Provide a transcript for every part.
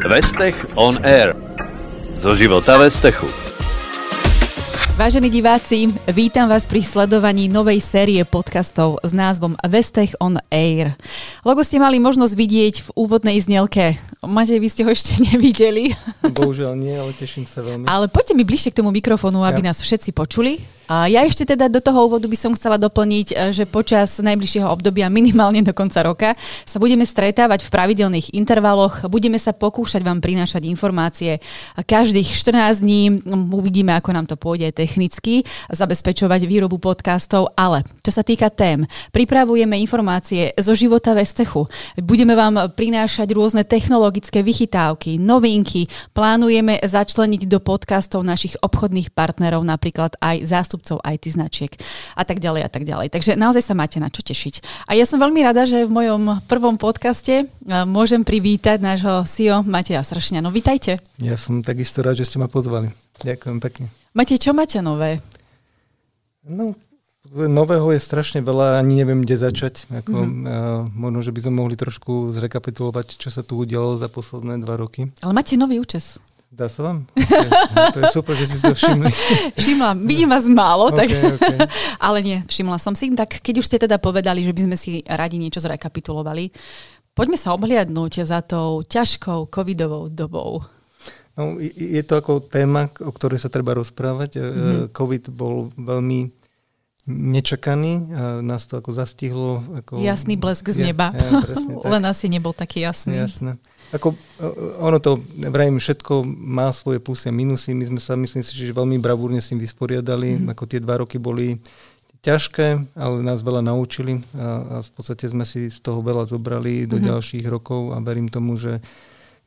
Vestech on Air. Zo života Vestechu. Vážení diváci, vítam vás pri sledovaní novej série podcastov s názvom Vestech on Air. Logo ste mali možnosť vidieť v úvodnej znelke. Matej, vy ste ho ešte nevideli. Bohužiaľ nie, ale teším sa veľmi. Ale poďte mi bližšie k tomu mikrofónu, aby ja. nás všetci počuli. Ja ešte teda do toho úvodu by som chcela doplniť, e, že počas najbližšieho obdobia, minimálne do konca roka, sa budeme stretávať v pravidelných intervaloch, budeme sa pokúšať vám prinášať informácie. Každých 14 dní, uvidíme, ako nám to pôjde technicky, zabezpečovať výrobu podcastov, ale čo sa týka tém, pripravujeme informácie zo života Vestechu, budeme vám prinášať rôzne technologické vychytávky, novinky, plánujeme začleniť do podcastov našich obchodných partnerov, napríklad aj zástup zástupcov IT značiek a tak ďalej a tak ďalej. Takže naozaj sa máte na čo tešiť. A ja som veľmi rada, že v mojom prvom podcaste e, môžem privítať nášho CEO Mateja Sršňa. No vítajte. Ja som takisto rád, že ste ma pozvali. Ďakujem pekne. Matej, čo máte nové? No, nového je strašne veľa, ani neviem, kde začať. Ako, mm-hmm. uh, možno, že by sme mohli trošku zrekapitulovať, čo sa tu udialo za posledné dva roky. Ale máte nový účes. Dá sa vám? Okay. To je super, že si to všimli. Všimla, vidím vás málo, tak... Okay, okay. ale nie, všimla som si. Tak keď už ste teda povedali, že by sme si radi niečo zrekapitulovali, poďme sa obhliadnúť za tou ťažkou covidovou dobou. No, je to ako téma, o ktorej sa treba rozprávať. Mm-hmm. Covid bol veľmi nečakaný a nás to ako zastihlo. Ako... Jasný blesk z neba. Ja, presne, tak. Len asi nebol taký jasný. Jasné. Ako, e, ono to, vrajím, všetko má svoje plusy a minusy. My sme sa, myslím si, že veľmi bravúrne s tým vysporiadali. Mm. Ako tie dva roky boli ťažké, ale nás veľa naučili a, a v podstate sme si z toho veľa zobrali do mm-hmm. ďalších rokov a verím tomu, že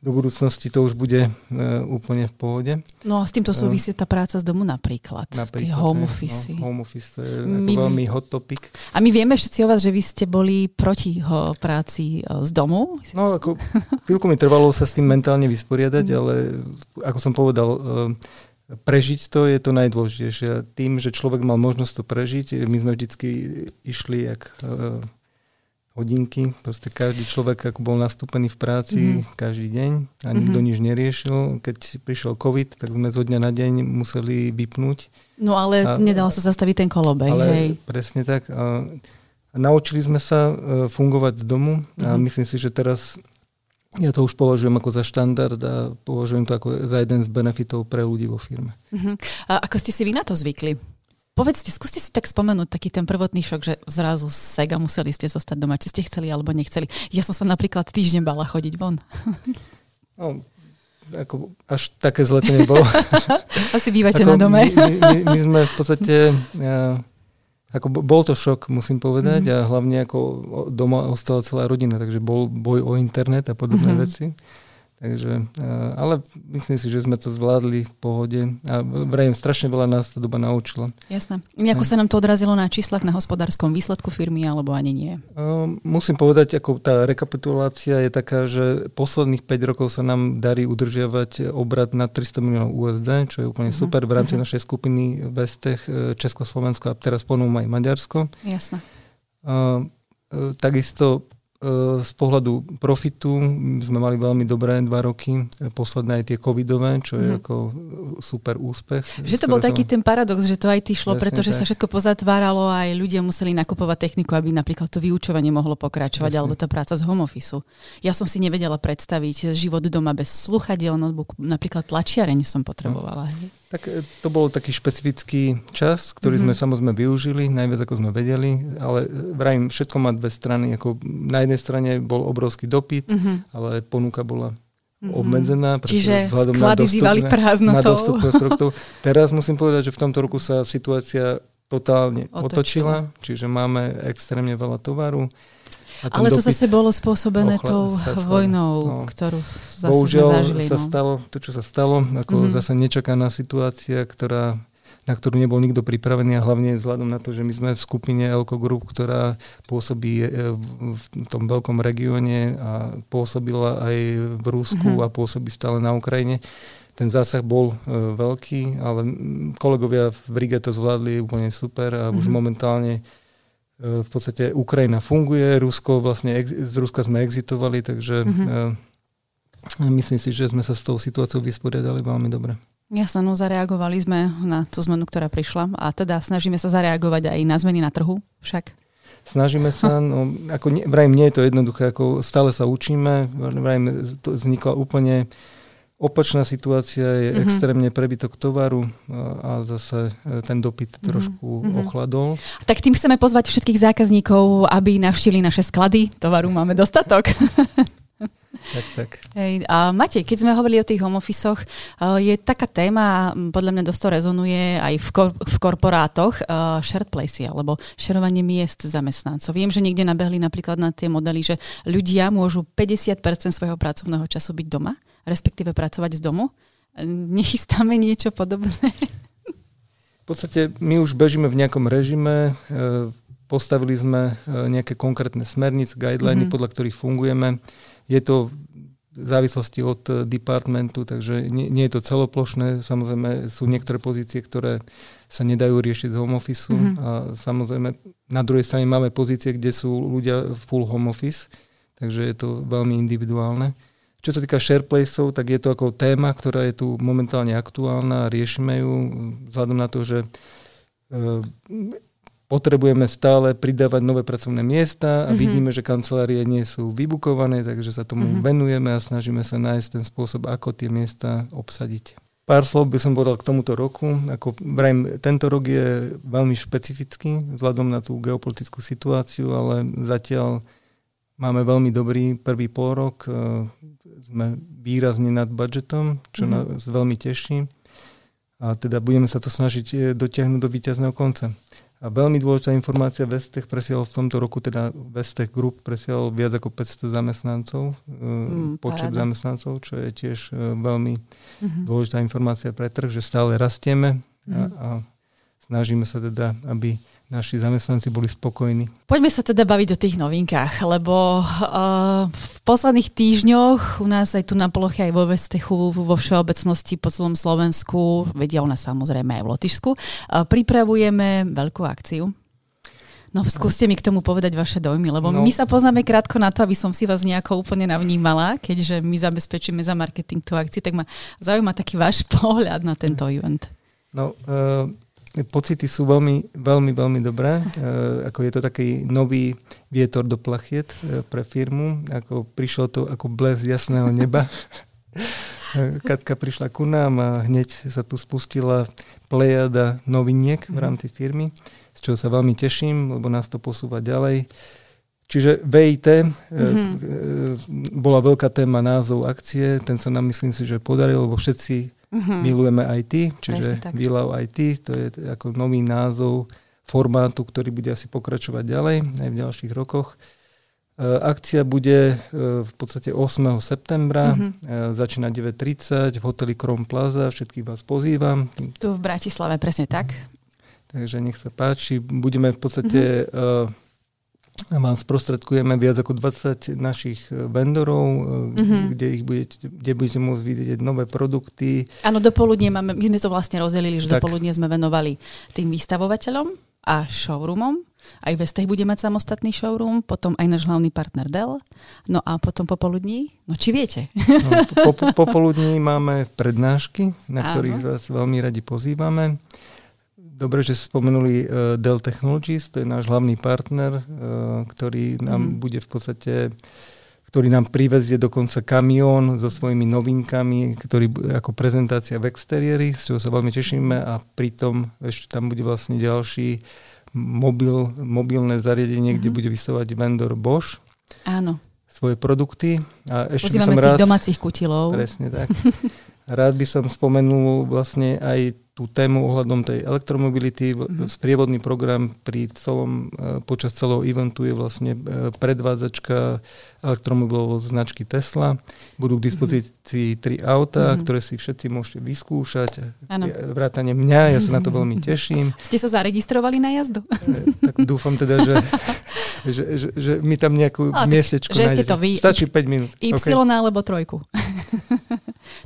do budúcnosti to už bude uh, úplne v pohode. No a s týmto súvisí tá práca z domu napríklad. Napríklad. Tie home office. No, home office to je my, veľmi hot topic. A my vieme všetci o vás, že vy ste boli proti ho práci e, z domu. No ako chvíľku mi trvalo sa s tým mentálne vysporiadať, mm. ale ako som povedal, uh, prežiť to je to najdôležitejšie. Tým, že človek mal možnosť to prežiť, my sme vždycky išli jak uh, hodinky. Proste každý človek ako bol nastúpený v práci mm-hmm. každý deň a nikto mm-hmm. nič neriešil. Keď prišiel COVID, tak sme zo dňa na deň museli vypnúť. No ale a, nedal sa zastaviť ten kolobej. Ale hej. presne tak. A, a naučili sme sa uh, fungovať z domu mm-hmm. a mhm. myslím si, že teraz ja to už považujem ako za štandard a považujem to ako za jeden z benefitov pre ľudí vo firme. Uh-huh. A ako ste si vy na to zvykli? Povedzte, skúste si tak spomenúť taký ten prvotný šok, že zrazu sega museli ste zostať doma, či ste chceli alebo nechceli. Ja som sa napríklad týždeň bala chodiť von. No, ako až také zle to nebolo. Asi bývate ako na dome. my, my, my sme v podstate, ja, ako bol to šok, musím povedať, mm-hmm. a hlavne ako doma ostala celá rodina, takže bol boj o internet a podobné mm-hmm. veci. Takže, eh, ale myslím si, že sme to zvládli v pohode a vrajím, strašne veľa nás tá doba naučila. Jasné. Ako sa nám to odrazilo na číslach, na hospodárskom výsledku firmy, alebo ani nie? Uh, musím povedať, ako tá rekapitulácia je taká, že posledných 5 rokov sa nám darí udržiavať obrad na 300 miliónov USD, čo je úplne uh-huh. super v rámci uh-huh. našej skupiny Vestech, eh, Československo a teraz ponúm aj Maďarsko. Jasné. Takisto z pohľadu profitu sme mali veľmi dobré dva roky, posledné aj tie covidové, čo je mm. ako super úspech. Že to bol som... taký ten paradox, že to aj ty šlo, Presne pretože tak. sa všetko pozatváralo a aj ľudia museli nakupovať techniku, aby napríklad to vyučovanie mohlo pokračovať, Presne. alebo tá práca z home office. Ja som si nevedela predstaviť život doma bez sluchadiel, notebooku, napríklad tlačiareň som potrebovala. No. Tak e, to bol taký špecifický čas, ktorý mm-hmm. sme samozrejme využili, najviac ako sme vedeli, ale e, vrajím, všetko má dve strany. Ako na jednej strane bol obrovský dopyt, mm-hmm. ale ponuka bola mm-hmm. obmedzená. Čiže sklady zývali prázdnotou. Teraz musím povedať, že v tomto roku sa situácia totálne otočila, otočila čiže máme extrémne veľa tovaru ale to zase bolo spôsobené ochla, tou vojnou, no. ktorú zase Bohužiaľ sme zažili. sa no. stalo to, čo sa stalo, ako mm-hmm. zase nečakaná situácia, ktorá na ktorú nebol nikto pripravený a hlavne vzhľadom na to, že my sme v skupine Elko Group, ktorá pôsobí e, v tom veľkom regióne a pôsobila aj v Rusku mm-hmm. a pôsobí stále na Ukrajine. Ten zásah bol e, veľký, ale kolegovia v Brige to zvládli úplne super a mm-hmm. už mhm. momentálne v podstate Ukrajina funguje, Rusko vlastne, z Ruska sme exitovali, takže mm-hmm. myslím si, že sme sa s tou situáciou vysporiadali veľmi dobre. Jasne, no zareagovali sme na tú zmenu, ktorá prišla a teda snažíme sa zareagovať aj na zmeny na trhu však. Snažíme sa, no, ako ne, vrajím, nie je to jednoduché, ako stále sa učíme, vrajím, to vznikla úplne opačná situácia, je mm-hmm. extrémne prebytok tovaru a, zase e, ten dopyt mm-hmm. trošku mm-hmm. ochladol. Tak tým chceme pozvať všetkých zákazníkov, aby navštívili naše sklady. Tovaru máme dostatok. Tak, tak. Hej, a Matej, keď sme hovorili o tých home office je taká téma, podľa mňa dosť to rezonuje aj v, kor- v korporátoch, uh, shared place, alebo šerovanie miest zamestnancov. Viem, že niekde nabehli napríklad na tie modely, že ľudia môžu 50% svojho pracovného času byť doma, respektíve pracovať z domu. Nechystáme niečo podobné? V podstate my už bežíme v nejakom režime, e, postavili sme e, nejaké konkrétne smernice, guideliny, mm-hmm. podľa ktorých fungujeme. Je to v závislosti od eh, departmentu, takže nie, nie je to celoplošné. Samozrejme sú niektoré pozície, ktoré sa nedajú riešiť z home office. Mm-hmm. A samozrejme na druhej strane máme pozície, kde sú ľudia v full home office, takže je to veľmi individuálne. Čo sa týka SharePlaceov, tak je to ako téma, ktorá je tu momentálne aktuálna, riešime ju vzhľadom na to, že eh, potrebujeme stále pridávať nové pracovné miesta a mm-hmm. vidíme, že kancelárie nie sú vybukované, takže sa tomu mm-hmm. venujeme a snažíme sa nájsť ten spôsob, ako tie miesta obsadiť. Pár slov by som povedal k tomuto roku. Ako vrajím, tento rok je veľmi špecifický vzhľadom na tú geopolitickú situáciu, ale zatiaľ máme veľmi dobrý prvý pol rok. E, sme výrazne nad budžetom, čo mm-hmm. nás veľmi teší. A teda budeme sa to snažiť e, dotiahnuť do víťazného konca. A veľmi dôležitá informácia, Vestech presiel v tomto roku, teda Vestech Group presiel viac ako 500 zamestnancov, e, mm, počet paráda. zamestnancov, čo je tiež veľmi mm-hmm. dôležitá informácia pre trh, že stále rastieme mm-hmm. a, mhm. a snažíme sa teda, aby naši zamestnanci boli spokojní. Poďme sa teda baviť o tých novinkách, lebo uh, v posledných týždňoch u nás aj tu na ploche, aj vo Vestechu, vo všeobecnosti po celom Slovensku, vedia u nás samozrejme aj v Lotyšsku, uh, pripravujeme veľkú akciu. No skúste mi k tomu povedať vaše dojmy, lebo no. my sa poznáme krátko na to, aby som si vás nejako úplne navnímala, keďže my zabezpečíme za marketing tú akciu, tak ma zaujíma taký váš pohľad na tento event. No, uh, pocity sú veľmi, veľmi, veľmi dobré. E, ako je to taký nový vietor do plachiet e, pre firmu. Ako prišlo to ako bles jasného neba. E, Katka prišla ku nám a hneď sa tu spustila plejada noviniek v rámci firmy, z čoho sa veľmi teším, lebo nás to posúva ďalej. Čiže VIT mm-hmm. bola veľká téma názov akcie, ten sa nám myslím si, že podaril, lebo všetci Mm-hmm. Milujeme IT, čiže Love IT, to je ako nový názov formátu, ktorý bude asi pokračovať ďalej aj v ďalších rokoch. E, akcia bude e, v podstate 8. septembra, mm-hmm. začína 9.30 v hoteli Krom Plaza, všetkých vás pozývam. Tu v Bratislave, presne tak. Takže nech sa páči, budeme v podstate mm-hmm vám sprostredkujeme viac ako 20 našich e, vendorov, mm-hmm. kde, ich budete, kde budete môcť vidieť nové produkty. Áno, do poludne máme, my sme to vlastne rozdelili, že tak. do poludne sme venovali tým vystavovateľom a showroomom. Aj Vestech bude mať samostatný showroom, potom aj náš hlavný partner Dell. No a potom popoludní, no či viete? No, po, po, popoludní máme prednášky, na Áno. ktorých vás veľmi radi pozývame. Dobre, že spomenuli uh, Dell Technologies, to je náš hlavný partner, uh, ktorý nám mm. bude v podstate ktorý nám privezie dokonca kamión so svojimi novinkami, ktorý ako prezentácia v exteriéri, z čoho sa veľmi tešíme a pritom ešte tam bude vlastne ďalší mobil, mobilné zariadenie, mm-hmm. kde mhm. bude vysovať vendor Bosch. Áno. Svoje produkty. A ešte Pozývame som rád, domácich kutilov. Presne tak. rád by som spomenul vlastne aj tú tému ohľadom tej elektromobility. Mm-hmm. Sprievodný program pri celom, e, počas celého eventu je vlastne e, predvádzačka elektromobilovej značky Tesla. Budú k dispozícii tri auta, mm-hmm. ktoré si všetci môžete vyskúšať. Ano. Vrátane mňa, ja sa na to veľmi teším. Ste sa zaregistrovali na jazdu? E, tak dúfam teda, že, že, že, že mi tam nejakú miestečku Že ste to vy. Stačí 5 minút. Y okay. alebo trojku.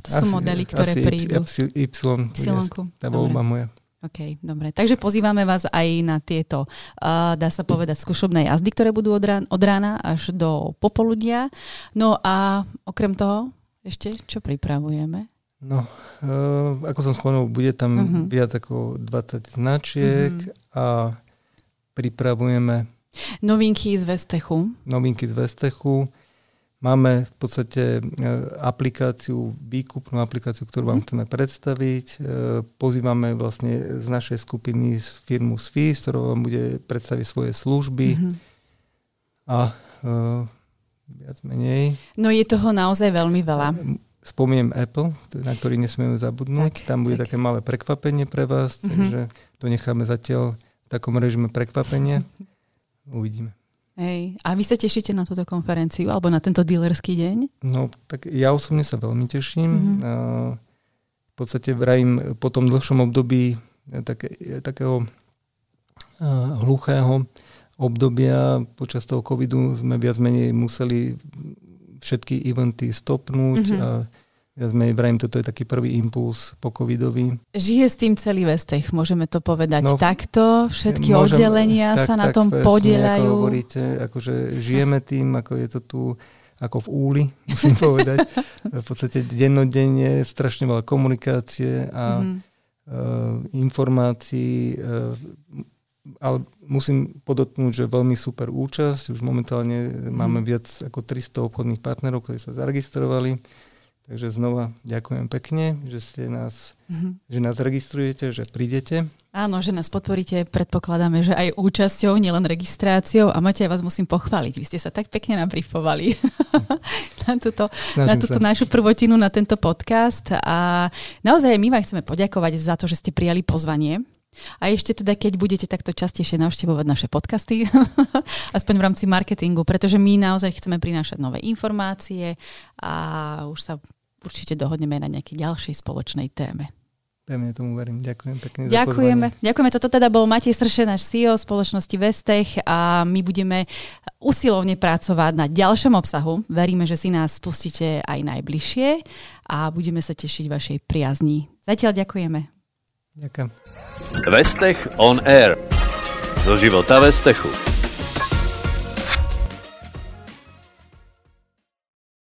to sú asi, modely, ktoré asi prídu. Y, y, y, tá voľba moja. OK, dobre. Takže pozývame vás aj na tieto, uh, dá sa povedať, skúšobné jazdy, ktoré budú od rána, od rána až do popoludia. No a okrem toho, Ešte čo pripravujeme? No, uh, ako som spomenul, bude tam uh-huh. viac ako 20 značiek uh-huh. a pripravujeme Novinky z Vestechu. Novinky z Vestechu. Máme v podstate e, aplikáciu, výkupnú aplikáciu, ktorú vám mhm. chceme predstaviť. E, pozývame vlastne z našej skupiny firmu SFI, s ktorou vám bude predstaviť svoje služby. Mm-hmm. A uh, viac menej. No je toho naozaj veľmi veľa. Spomiem Apple, na ktorý nesmieme zabudnúť. Tak, Tam bude tak. také malé prekvapenie pre vás, mm-hmm. takže to necháme zatiaľ v takom režime prekvapenia. Uvidíme. Hej. A vy sa tešíte na túto konferenciu alebo na tento dealerský deň? No, tak ja osobne sa veľmi teším. Mm-hmm. v podstate vrajím po tom dlhšom období e, také, e, takého hluchého obdobia počas toho covidu sme viac menej museli všetky eventy stopnúť mm-hmm. a ja sme vrajím, toto je taký prvý impuls po covidovi. Žije s tým celý Vestech, môžeme to povedať no, takto? Všetky môžem, oddelenia tak, sa na tak, tom presne, podielajú? Ako hovoríte, akože žijeme tým, ako je to tu ako v úli, musím povedať. v podstate dennodenne strašne veľa komunikácie a mm. uh, informácií, uh, ale musím podotknúť, že veľmi super účasť. Už momentálne mm. máme viac ako 300 obchodných partnerov, ktorí sa zaregistrovali Takže znova ďakujem pekne, že ste nás, mm-hmm. že nás registrujete, že prídete. Áno, že nás podporíte, predpokladáme, že aj účasťou, nielen registráciou. A Matej, vás musím pochváliť. Vy ste sa tak pekne nabrifovali na túto, na túto našu prvotinu, na tento podcast. A naozaj my vám chceme poďakovať za to, že ste prijali pozvanie. A ešte teda, keď budete takto častejšie navštevovať naše podcasty, aspoň v rámci marketingu, pretože my naozaj chceme prinášať nové informácie a už sa určite dohodneme na nejakej ďalšej spoločnej téme. Pevne tomu verím. Ďakujem pekne Ďakujeme. Za Ďakujeme. Toto teda bol Matej Srše, náš CEO spoločnosti Vestech a my budeme usilovne pracovať na ďalšom obsahu. Veríme, že si nás spustíte aj najbližšie a budeme sa tešiť vašej priazni. Zatiaľ ďakujeme. Ďakujem. Vestech on Air. Zo života Vestechu.